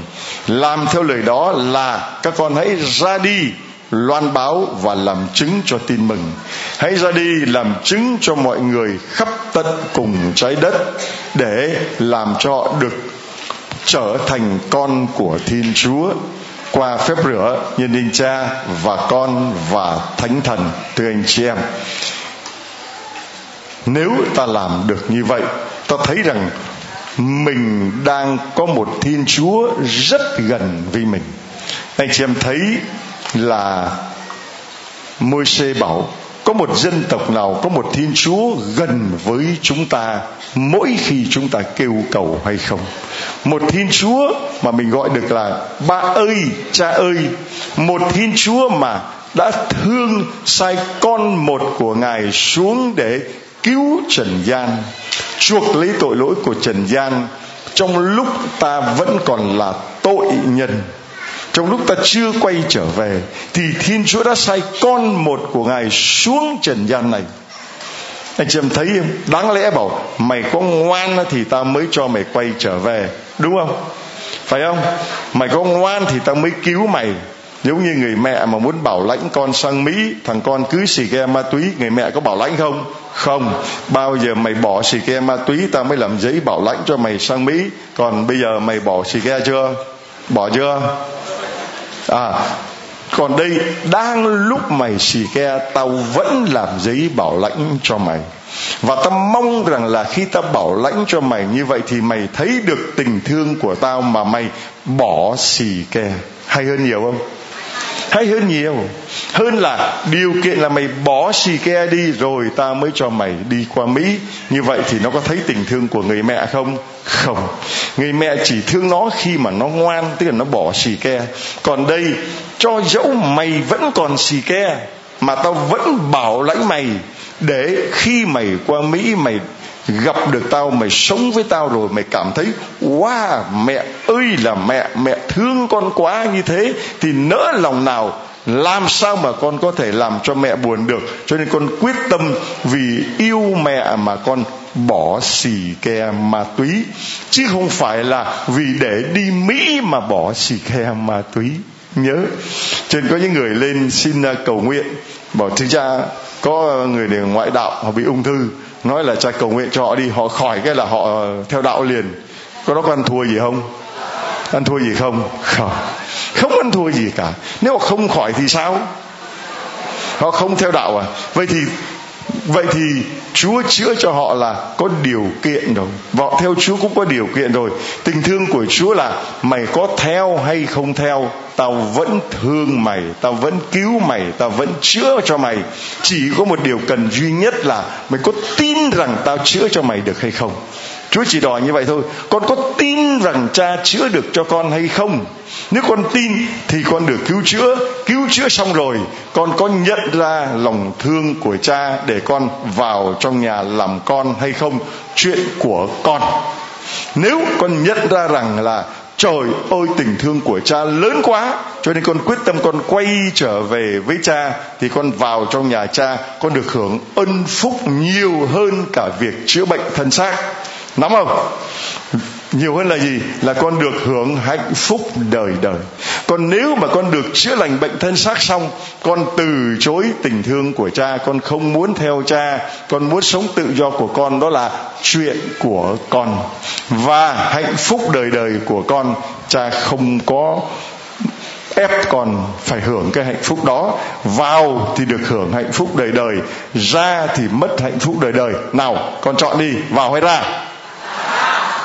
Làm theo lời đó là các con hãy ra đi, loan báo và làm chứng cho tin mừng. Hãy ra đi làm chứng cho mọi người khắp tận cùng trái đất để làm cho được trở thành con của Thiên Chúa qua phép rửa, nhân linh cha và con và thánh thần, thưa anh chị em nếu ta làm được như vậy, ta thấy rằng mình đang có một thiên chúa rất gần với mình. Anh chị em thấy là môi xê bảo, có một dân tộc nào, có một thiên chúa gần với chúng ta mỗi khi chúng ta kêu cầu hay không? Một thiên chúa mà mình gọi được là ba ơi, cha ơi. Một thiên chúa mà đã thương sai con một của ngài xuống để cứu trần gian, chuộc lấy tội lỗi của trần gian, trong lúc ta vẫn còn là tội nhân, trong lúc ta chưa quay trở về, thì thiên chúa đã sai con một của ngài xuống trần gian này. Anh chị em thấy không? Đáng lẽ bảo, mày có ngoan thì ta mới cho mày quay trở về, đúng không? Phải không? Mày có ngoan thì ta mới cứu mày. Giống như người mẹ mà muốn bảo lãnh con sang mỹ, thằng con cứ xì ke ma túy, người mẹ có bảo lãnh không? Không, bao giờ mày bỏ xì ke ma túy ta mới làm giấy bảo lãnh cho mày sang mỹ. Còn bây giờ mày bỏ xì ke chưa? Bỏ chưa? À còn đây, đang lúc mày xì ke, tao vẫn làm giấy bảo lãnh cho mày. Và tao mong rằng là khi tao bảo lãnh cho mày như vậy thì mày thấy được tình thương của tao mà mày bỏ xì ke. Hay hơn nhiều không? Hay hơn nhiều. Hơn là điều kiện là mày bỏ xì ke đi rồi ta mới cho mày đi qua mỹ. Như vậy thì nó có thấy tình thương của người mẹ không? Không. Người mẹ chỉ thương nó khi mà nó ngoan, tức là nó bỏ xì ke còn đây, cho dẫu mày vẫn còn xì ke mà tao vẫn bảo lãnh mày để khi mày qua mỹ, mày gặp được tao, mày sống với tao rồi, mày cảm thấy, wow, mẹ ơi là mẹ mẹ thương con quá như thế. Thì nỡ lòng nào, làm sao mà con có thể làm cho mẹ buồn được? Cho nên con quyết tâm vì yêu mẹ mà con bỏ xì ke ma túy. Chứ không phải là vì để đi mỹ mà bỏ xì ke ma túy. Nhớ. Trên có những người lên xin cầu nguyện. Bảo thưa cha có người để ngoại đạo, họ bị ung thư nói là cha cầu nguyện cho họ đi, họ khỏi cái là họ ờ, theo đạo liền. Có đó có ăn thua gì không? Ăn thua gì không? Không. Không ăn thua gì cả. Nếu mà không khỏi thì sao? Họ không theo đạo à? Vậy thì vậy thì Chúa chữa cho họ là có điều kiện rồi. Và theo Chúa cũng có điều kiện rồi. Tình thương của Chúa là mày có theo hay không theo, tao vẫn thương mày, tao vẫn cứu mày, tao vẫn chữa cho mày. Chỉ có một điều cần duy nhất là mày có tin rằng tao chữa cho mày được hay không. Chúa chỉ đòi như vậy thôi. Con có tin rằng cha chữa được cho con hay không? Nếu con tin thì con được cứu chữa. Cứu chữa xong rồi, Con có nhận ra lòng thương của cha Để con vào trong nhà làm con hay không? Chuyện của con. Nếu con nhận ra rằng là, Trời ơi, tình thương của cha lớn quá, Cho nên con quyết tâm con quay trở về với cha, Thì con vào trong nhà cha, Con được hưởng ân phúc nhiều hơn cả việc chữa bệnh thân xác nắm không? Nhiều hơn là gì? Là con được hưởng hạnh phúc đời đời. Còn nếu mà con được chữa lành bệnh thân xác xong, con từ chối tình thương của cha, con không muốn theo cha, con muốn sống tự do của con, đó là chuyện của con. Và hạnh phúc đời đời của con, cha không có ép con phải hưởng cái hạnh phúc đó. Vào thì được hưởng hạnh phúc đời đời, ra thì mất hạnh phúc đời đời. Nào, con chọn đi, vào hay ra?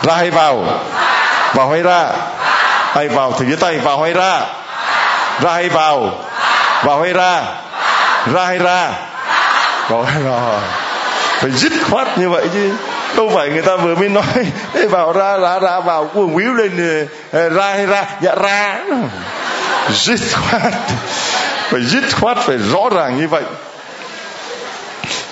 Ra hay vào? Vào hay ra? Hay vào thì với tay, vào hay ra? Ra hay vào? Vào hay ra? Ra hay ra? Rồi rồi. Phải dứt khoát như vậy chứ. Không phải người ta vừa mới nói vào ra ra ra, vào cuồng quýu lên ờ, ờ, ra hay ra? Dạ ra. Dứt khoát. Phải dứt khoát, phải rõ ràng như vậy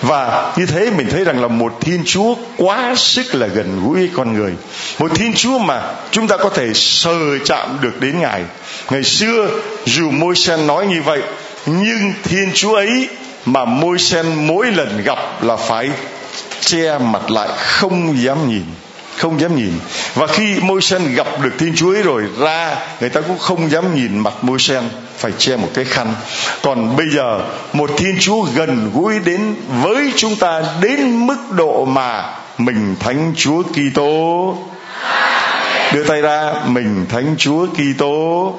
và như thế mình thấy rằng là một thiên chúa quá sức là gần gũi với con người. Một thiên chúa mà chúng ta có thể sờ chạm được đến ngài. Ngày xưa, dù môi sen nói như vậy, nhưng thiên chúa ấy mà môi sen mỗi lần gặp là phải che mặt lại không dám nhìn không dám nhìn. Và khi môi sen gặp được thiên chúa ấy rồi, ra, người ta cũng không dám nhìn mặt môi sen phải che một cái khăn. Còn bây giờ, một thiên chúa gần gũi đến với chúng ta đến mức độ mà mình thánh chúa kitô. Đưa tay ra, mình thánh chúa kitô.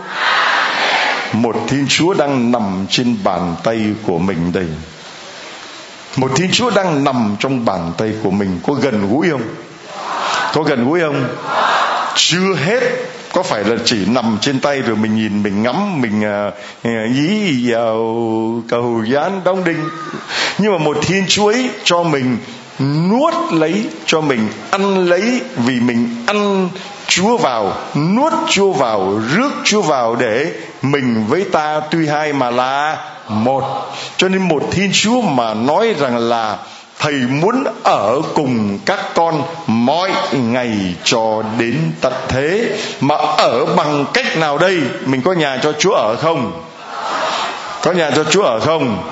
Một thiên chúa đang nằm trên bàn tay của mình đây. Một thiên chúa đang nằm trong bàn tay của mình, có gần gũi không? Có gần gũi không? Chưa hết. Có phải là chỉ nằm trên tay rồi mình nhìn mình ngắm mình ờ, ờ, uh, dí vào cầu gián đóng đinh nhưng mà một thiên chúa ấy cho mình nuốt lấy cho mình ăn lấy vì mình ăn chúa vào nuốt chúa vào rước chúa vào để mình với ta tuy hai mà là một. Cho nên một thiên chúa mà nói rằng là thầy muốn ở cùng các con mọi ngày cho đến tận thế. Mà ở bằng cách nào đây? Mình có nhà cho chúa ở không? Có nhà cho chúa ở không?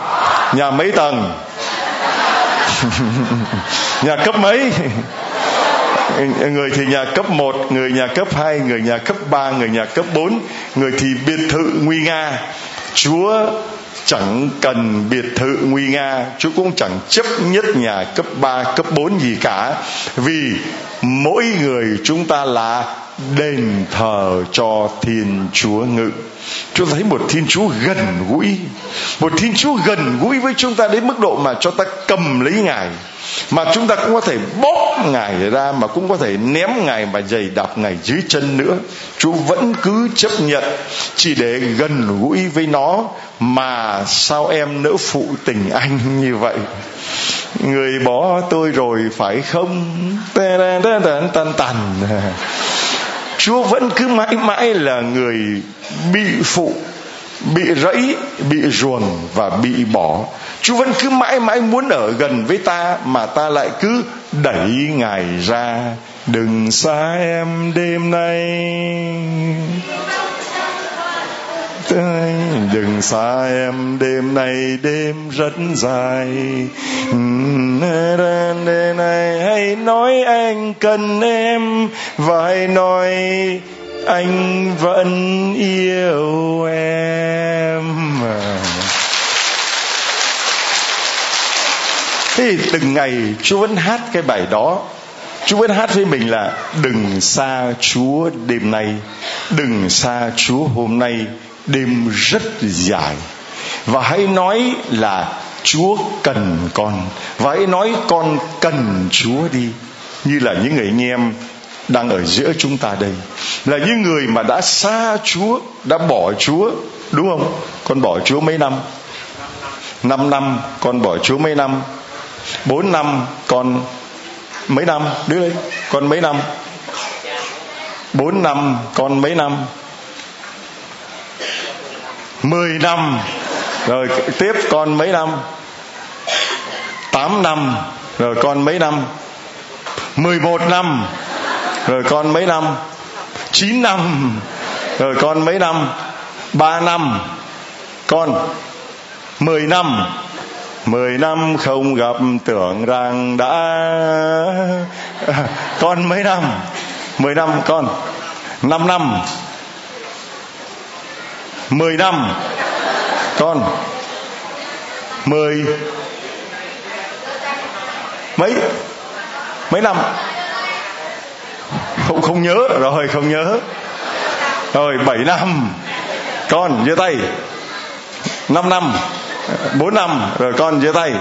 Nhà mấy tầng? Nhà cấp mấy? Người thì nhà cấp 1, người nhà cấp 2, người nhà cấp 3, người nhà cấp 4, người thì biệt thự nguy nga. Chúa chẳng cần biệt thự nguy nga chú cũng chẳng chấp nhất nhà cấp 3, cấp 4 gì cả Vì mỗi người chúng ta là đền thờ cho Thiên Chúa ngự. Chúng ta thấy một Thiên Chúa gần gũi Một Thiên Chúa gần gũi với chúng ta đến mức độ mà cho ta cầm lấy Ngài mà chúng ta cũng có thể bóp ngài ra, mà cũng có thể ném ngài và giày đạp ngài dưới chân nữa. Chúa vẫn cứ chấp nhận, chỉ để gần gũi với nó, mà sao em nỡ phụ tình anh như vậy? Người bỏ tôi rồi phải không? Tan tan tan chúa vẫn cứ mãi mãi là người bị phụ, bị rẫy, bị ruồng và bị bỏ. Chúa vẫn cứ mãi mãi muốn ở gần với ta mà ta lại cứ đẩy ngài ra. Đừng xa em đêm nay. Đừng xa em đêm nay, đêm rất dài. Đêm này hãy nói anh cần em và hãy nói anh vẫn yêu em. Thế từng ngày chúa vẫn hát cái bài đó. Chúa vẫn hát với mình là, đừng xa chúa đêm nay. Đừng xa chúa hôm nay. Đêm rất dài. Và hãy nói là, chúa cần con. Và hãy nói, con cần chúa đi. Như là những người anh em đang ở giữa chúng ta đây. Là những người mà đã xa chúa, đã bỏ chúa, đúng không? Con bỏ chúa mấy năm? Năm năm. Con bỏ chúa mấy năm? Bốn năm, còn mấy năm? Đứa đấy còn mấy năm? Bốn năm, còn mấy năm? Mười năm. Rồi, tiếp, còn mấy năm? Tám năm. Rồi, còn mấy năm? Mười một năm. Rồi, còn mấy năm? Chín năm. Rồi, còn mấy năm? Ba năm. Con mười năm mười năm không gặp tưởng rằng đã con mấy năm? Mười năm con. Năm năm. Mười năm con. Mười mấy? Mấy năm? Không không nhớ rồi, không nhớ. Rồi, bảy năm. Con, giơ tay. Năm năm. 4 năm, rồi con giơ tay.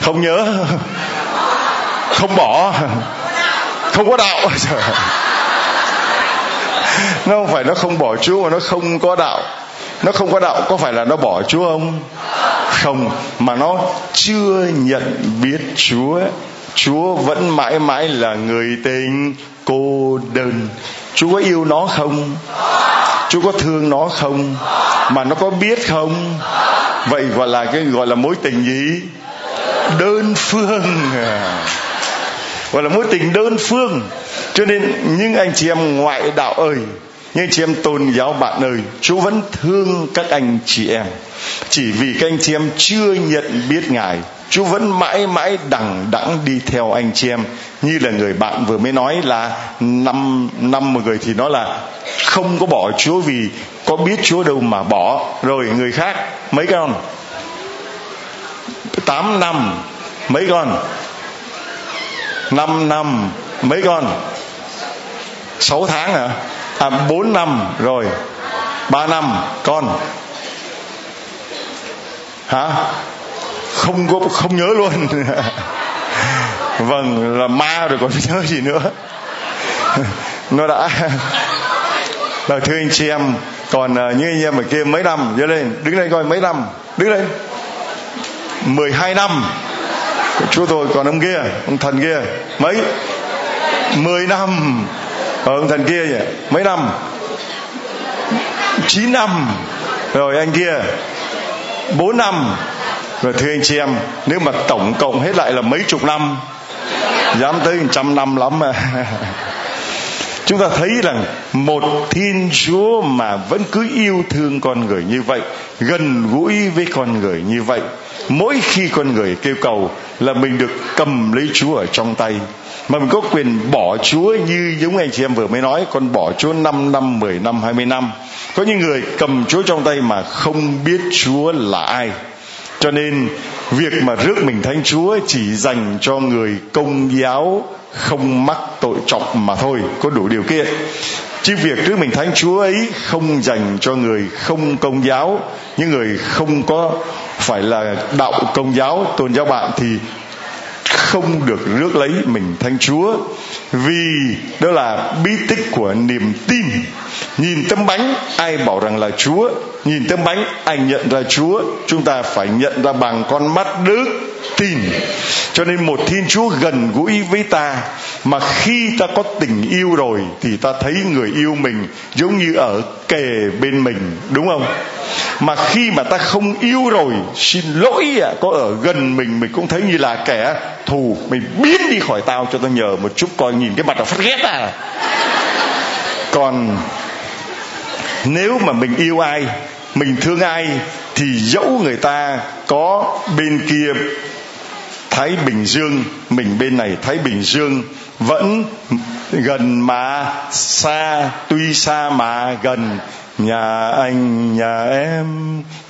Không nhớ. Không bỏ. Không có đạo. Nó không phải nó không bỏ chúa, mà nó không có đạo. Nó không có đạo, có phải là nó bỏ chúa không? Không, mà nó chưa nhận biết chúa. Chúa vẫn mãi mãi là người tình cô đơn. Chúa có yêu nó không? Chúa có thương nó không? Mà nó có biết không? Vậy gọi là cái gọi là mối tình gì? Đơn phương. Gọi là mối tình đơn phương. Cho nên những anh chị em ngoại đạo ơi nhưng chị em tôn giáo bạn ơi, chúa vẫn thương các anh chị em. Chỉ vì các anh chị em chưa nhận biết ngài, chúa vẫn mãi mãi đằng đẵng đi theo anh chị em. Như là người bạn vừa mới nói là năm năm một người thì nó là không có bỏ chúa vì có biết chúa đâu mà bỏ. Rồi người khác, mấy con? Tám năm, mấy con? Năm năm, mấy con? Sáu tháng hả? À bốn năm, rồi. Ba năm, con? Hả? Không có, không nhớ luôn. Vâng là ma rồi còn nhớ gì nữa? Nó đã rồi thưa anh chị em còn ờ, uh, như anh em ở kia mấy năm dơ lên đứng lên coi mấy năm đứng lên 12 năm chúa tôi còn ông kia ông thần kia mấy? 10 năm ờ, ông thần kia vậy mấy năm? 9 năm rồi anh kia 4 năm. Rồi thưa anh chị em nếu mà tổng cộng hết lại là mấy chục năm dám tới trăm năm lắm mà. chúng ta thấy rằng một thiên chúa mà vẫn cứ yêu thương con người như vậy, gần gũi với con người như vậy, mỗi khi con người kêu cầu là mình được cầm lấy chúa ở trong tay. Mà mình có quyền bỏ chúa như giống anh chị em vừa mới nói, con bỏ chúa 5 năm 10 năm 20 năm. Có những người cầm chúa trong tay mà không biết chúa là ai. Cho nên việc mà rước mình thánh chúa chỉ dành cho người công giáo không mắc tội trọng mà thôi, có đủ điều kiện. Chứ việc trước mình thánh chúa ấy không dành cho người không công giáo, những người không có phải là đạo công giáo, tôn giáo bạn thì không được rước lấy mình thánh chúa. Vì đó là bí tích của niềm tin. Nhìn tấm bánh, ai bảo rằng là chúa nhìn tấm bánh anh nhận ra chúa. Chúng ta phải nhận ra bằng con mắt đức tin. Cho nên một thiên chúa gần gũi với ta mà khi ta có tình yêu rồi thì ta thấy người yêu mình giống như ở kề bên mình đúng không? Mà khi mà ta không yêu rồi xin lỗi à, có ở gần mình mình cũng thấy như là kẻ thù. Mình biến đi khỏi tao cho tao nhờ một chút coi nhìn cái mặt nó phát ghét à. Còn nếu mà mình yêu ai, mình thương ai, thì dẫu người ta có bên kia Thái Bình Dương, mình bên này Thái Bình Dương, vẫn gần mà, xa, tuy xa mà gần. Nhà anh, nhà em,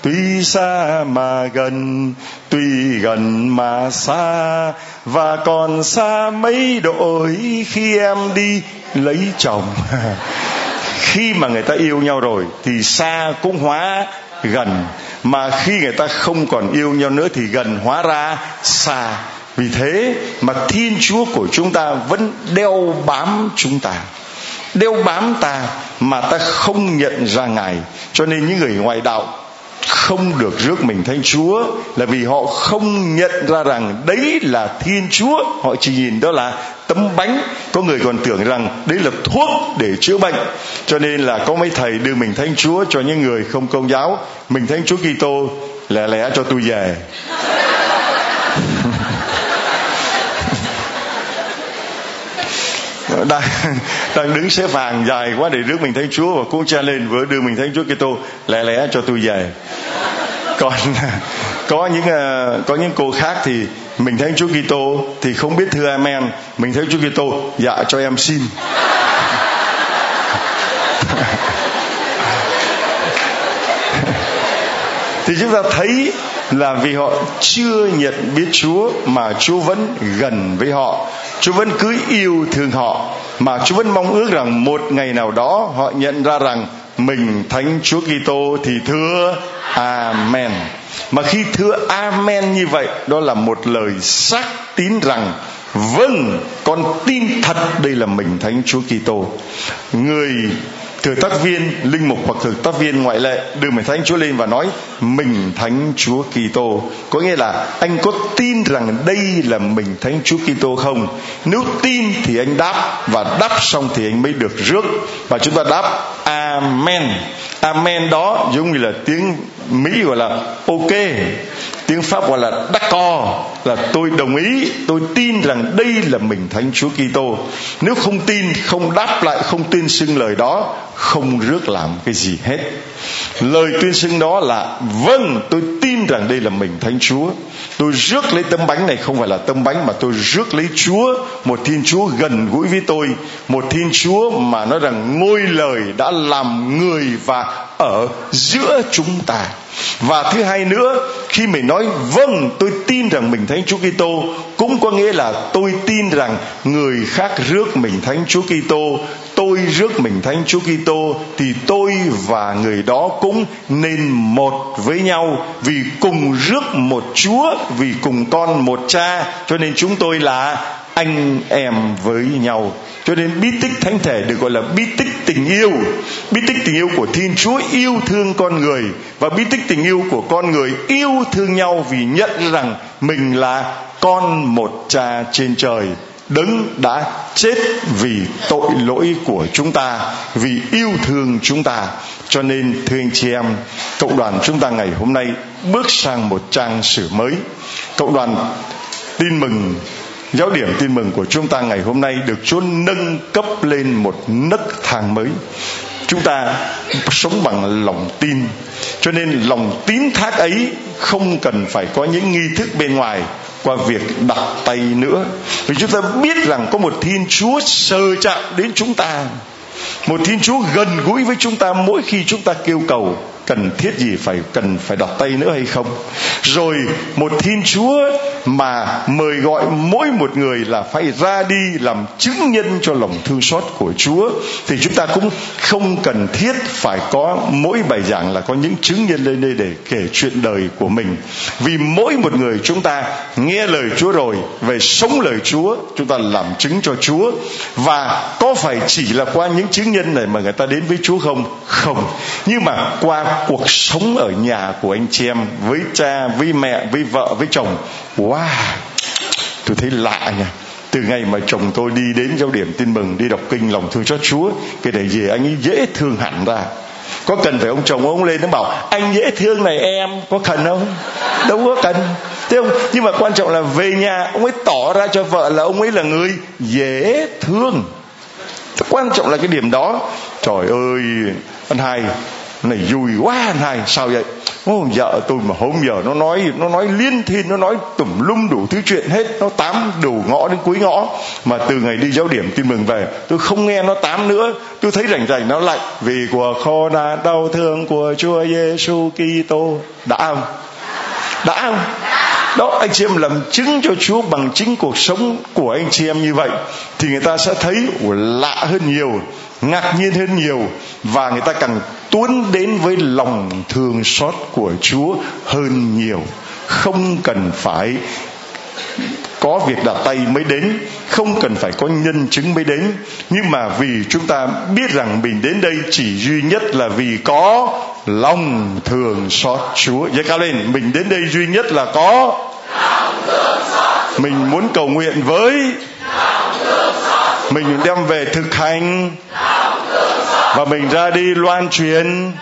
tuy xa mà gần, tuy gần mà xa. Và còn xa mấy đội khi em đi lấy chồng. khi mà người ta yêu nhau rồi thì xa cũng hóa gần, mà khi người ta không còn yêu nhau nữa thì gần hóa ra xa. Vì thế mà thiên chúa của chúng ta vẫn đeo bám chúng ta, đeo bám ta mà ta không nhận ra ngài. Cho nên những người ngoại đạo không được rước mình thánh chúa là vì họ không nhận ra rằng đấy là thiên chúa. Họ chỉ nhìn đó là tấm bánh, có người còn tưởng rằng đấy là thuốc để chữa bệnh. Cho nên là có mấy thầy đưa mình thánh chúa cho những người không công giáo. Mình thánh chúa kitô, lẻ lẽ cho tôi về. Đang đang đứng xếp hàng dài quá để rước mình thánh chúa và cũng cha lên vừa đưa mình thánh chúa kitô, lẻ lẽ cho tôi về. Còn, có những ờ, có những cô khác thì mình thánh chúa kitô thì không biết thưa amen. Mình thánh chúa kitô dạ cho em xin. Thì chúng ta thấy là vì họ chưa nhận biết Chúa mà Chúa vẫn gần với họ. Chúa vẫn cứ yêu thương họ. Mà Chúa vẫn mong ước rằng một ngày nào đó họ nhận ra rằng mình thánh Chúa Kitô thì thưa Amen. Mà khi thưa Amen như vậy, đó là một lời xác tín rằng vâng, con tin thật đây là mình thánh Chúa Kitô. Người thừa tác viên linh mục hoặc thừa tác viên ngoại lệ đưa mình thánh Chúa lên và nói, mình thánh Chúa Kitô. Có nghĩa là anh có tin rằng đây là mình thánh Chúa Kitô không? Nếu tin thì anh đáp và đáp xong thì anh mới được rước. Và chúng ta đáp, amen amen đó, giống như là tiếng mỹ gọi là ok. Tiếng pháp gọi là Đắc co là tôi đồng ý, tôi tin rằng đây là mình thánh chúa kitô. Nếu không tin, không đáp lại, không tin xưng lời đó, không rước làm cái gì hết. Lời tuyên xưng đó là vâng tôi tin rằng đây là mình thánh chúa tôi rước lấy tấm bánh này không phải là tấm bánh mà tôi rước lấy chúa, một thiên chúa gần gũi với tôi, một thiên chúa mà nói rằng ngôi lời đã làm người và ở giữa chúng ta và thứ hai nữa, khi mình nói vâng tôi tin rằng mình thánh Chúa Kitô, cũng có nghĩa là tôi tin rằng người khác rước mình thánh Chúa Kitô, tôi rước mình thánh Chúa Kitô, thì tôi và người đó cũng nên một với nhau vì cùng rước một Chúa, vì cùng con một cha. Cho nên chúng tôi là anh em với nhau. Cho nên bí tích thánh thể được gọi là bí tích tình yêu. Bí tích tình yêu của thiên chúa yêu thương con người. Và bí tích tình yêu của con người yêu thương nhau vì nhận rằng mình là con một cha trên trời. Đấng đã chết vì tội lỗi của chúng ta, vì yêu thương chúng ta. Cho nên, thưa anh chị em, cộng đoàn chúng ta ngày hôm nay bước sang một trang sử mới. Cộng đoàn tin mừng giáo điểm tin mừng của chúng ta ngày hôm nay được Chúa nâng cấp lên một nấc thang mới. Chúng ta sống bằng lòng tin, cho nên lòng tín thác ấy không cần phải có những nghi thức bên ngoài qua việc đặt tay nữa. Vì chúng ta biết rằng có một thiên chúa sờ chạm đến chúng ta, một thiên chúa gần gũi với chúng ta mỗi khi chúng ta kêu cầu cần thiết gì phải cần phải đặt tay nữa hay không? Rồi một thiên chúa mà mời gọi mỗi một người là phải ra đi làm chứng nhân cho lòng thương xót của chúa, thì chúng ta cũng không cần thiết phải có mỗi bài giảng là có những chứng nhân lên đây để kể chuyện đời của mình. Vì mỗi một người chúng ta nghe lời chúa rồi, về sống lời chúa, chúng ta làm chứng cho chúa. Và có phải chỉ là qua những chứng nhân này mà người ta đến với chúa không? Không. Nhưng mà qua cuộc sống ở nhà của anh chị em với cha, với mẹ, với vợ, với chồng. Wow! Tôi thấy lạ nha. Từ ngày mà chồng tôi đi đến giáo điểm tin mừng, đi đọc kinh lòng thương cho chúa, cái này gì anh ấy dễ thương hẳn ra. Có cần phải ông chồng ông lên nó bảo, anh dễ thương này em, có cần không? Đâu có cần. Thế không nhưng mà quan trọng là về nhà, ông ấy tỏ ra cho vợ là ông ấy là người dễ thương. Quan trọng là cái điểm đó. Trời ơi, anh hai này vui quá này sao vậy? Ô, vợ tôi mà hôm giờ nó nói nó nói liên thiên nó nói tùm lum đủ thứ chuyện hết. Nó tám đủ ngõ đến cuối ngõ. Mà từ ngày đi giáo điểm tin mừng về tôi không nghe nó tám nữa. Tôi thấy rảnh rảnh nó lạnh vì của kho nạn đau thương của Chúa Giêsu Kitô. Đã không? Đã không? Đó anh chị em làm chứng cho Chúa bằng chính cuộc sống của anh chị em như vậy thì người ta sẽ thấy lạ hơn nhiều ngạc nhiên hơn nhiều và người ta càng tuôn đến với lòng thương xót của Chúa hơn nhiều. Không cần phải có việc đặt tay mới đến không cần phải có nhân chứng mới đến. Nhưng mà vì chúng ta biết rằng mình đến đây chỉ duy nhất là vì có lòng thường xót Chúa. Giơ cao lên mình đến đây duy nhất là có mình muốn cầu nguyện với mình đem về thực hành và mình ra đi loan truyền.